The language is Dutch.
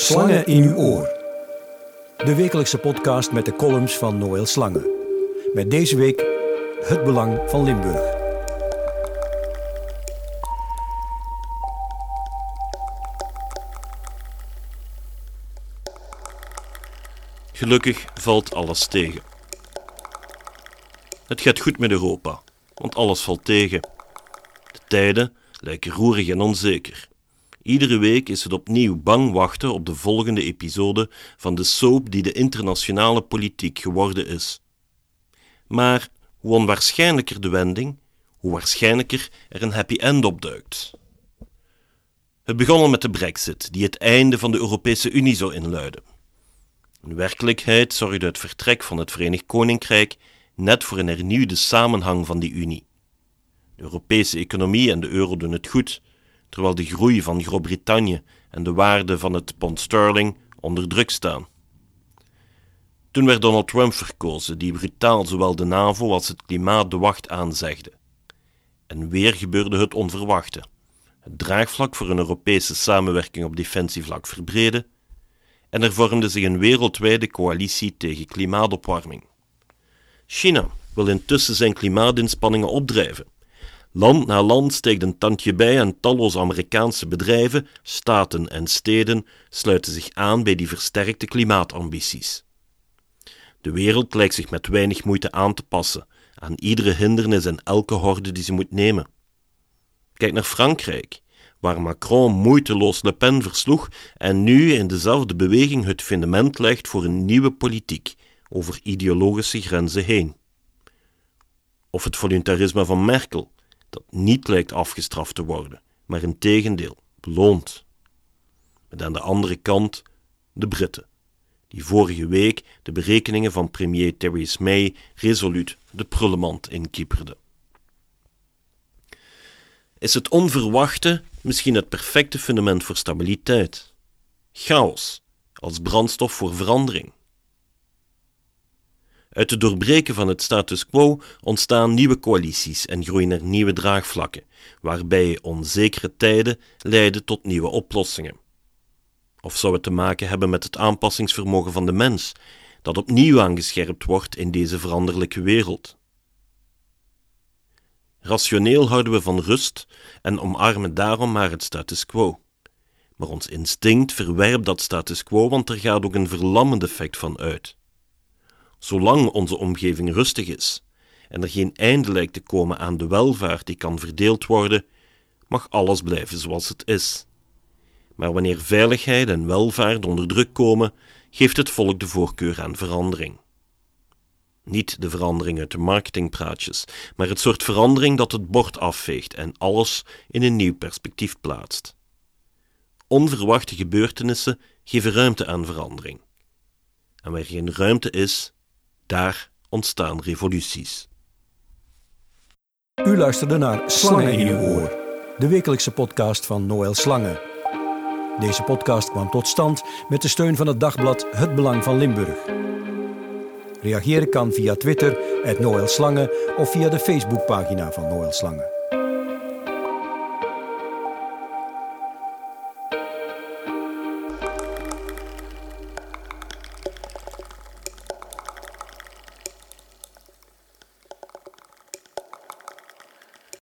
Slangen in uw oor. De wekelijkse podcast met de columns van Noël Slangen. Met deze week het belang van Limburg. Gelukkig valt alles tegen. Het gaat goed met Europa, want alles valt tegen. De tijden lijken roerig en onzeker. Iedere week is het opnieuw bang wachten op de volgende episode van de soap die de internationale politiek geworden is. Maar hoe onwaarschijnlijker de wending, hoe waarschijnlijker er een happy end opduikt. Het begon al met de Brexit, die het einde van de Europese Unie zou inluiden. In werkelijkheid zorgde het vertrek van het Verenigd Koninkrijk net voor een hernieuwde samenhang van die Unie. De Europese economie en de euro doen het goed, terwijl de groei van Groot-Brittannië en de waarde van het pond sterling onder druk staan. Toen werd Donald Trump verkozen, die brutaal zowel de NAVO als het klimaat de wacht aanzegde. En weer gebeurde het onverwachte. Het draagvlak voor een Europese samenwerking op defensievlak verbreden en er vormde zich een wereldwijde coalitie tegen klimaatopwarming. China wil intussen zijn klimaatinspanningen opdrijven. Land na land steekt een tandje bij en talloze Amerikaanse bedrijven, staten en steden sluiten zich aan bij die versterkte klimaatambities. De wereld lijkt zich met weinig moeite aan te passen aan iedere hindernis en elke horde die ze moet nemen. Kijk naar Frankrijk, waar Macron moeiteloos Le Pen versloeg en nu in dezelfde beweging het fundament legt voor een nieuwe politiek over ideologische grenzen heen. Of het voluntarisme van Merkel, dat niet lijkt afgestraft te worden, maar in tegendeel beloond. Met aan de andere kant de Britten, die vorige week de berekeningen van premier Theresa May resoluut de prullenmand inkieperden. Is het onverwachte misschien het perfecte fundament voor stabiliteit? Chaos als brandstof voor verandering. Uit het doorbreken van het status quo ontstaan nieuwe coalities en groeien er nieuwe draagvlakken, waarbij onzekere tijden leiden tot nieuwe oplossingen. Of zou het te maken hebben met het aanpassingsvermogen van de mens, dat opnieuw aangescherpt wordt in deze veranderlijke wereld? Rationeel houden we van rust en omarmen daarom maar het status quo. Maar ons instinct verwerpt dat status quo, want er gaat ook een verlammend effect van uit. Zolang onze omgeving rustig is en er geen einde lijkt te komen aan de welvaart die kan verdeeld worden, mag alles blijven zoals het is. Maar wanneer veiligheid en welvaart onder druk komen, geeft het volk de voorkeur aan verandering. Niet de verandering uit de marketingpraatjes, maar het soort verandering dat het bord afveegt en alles in een nieuw perspectief plaatst. Onverwachte gebeurtenissen geven ruimte aan verandering. En waar geen ruimte is, daar ontstaan revoluties. U luisterde naar Slangen in uw oor, de wekelijkse podcast van Noël Slangen. Deze podcast kwam tot stand met de steun van het dagblad Het Belang van Limburg. Reageren kan via Twitter, Noël Slangen of via de Facebookpagina van Noël Slangen.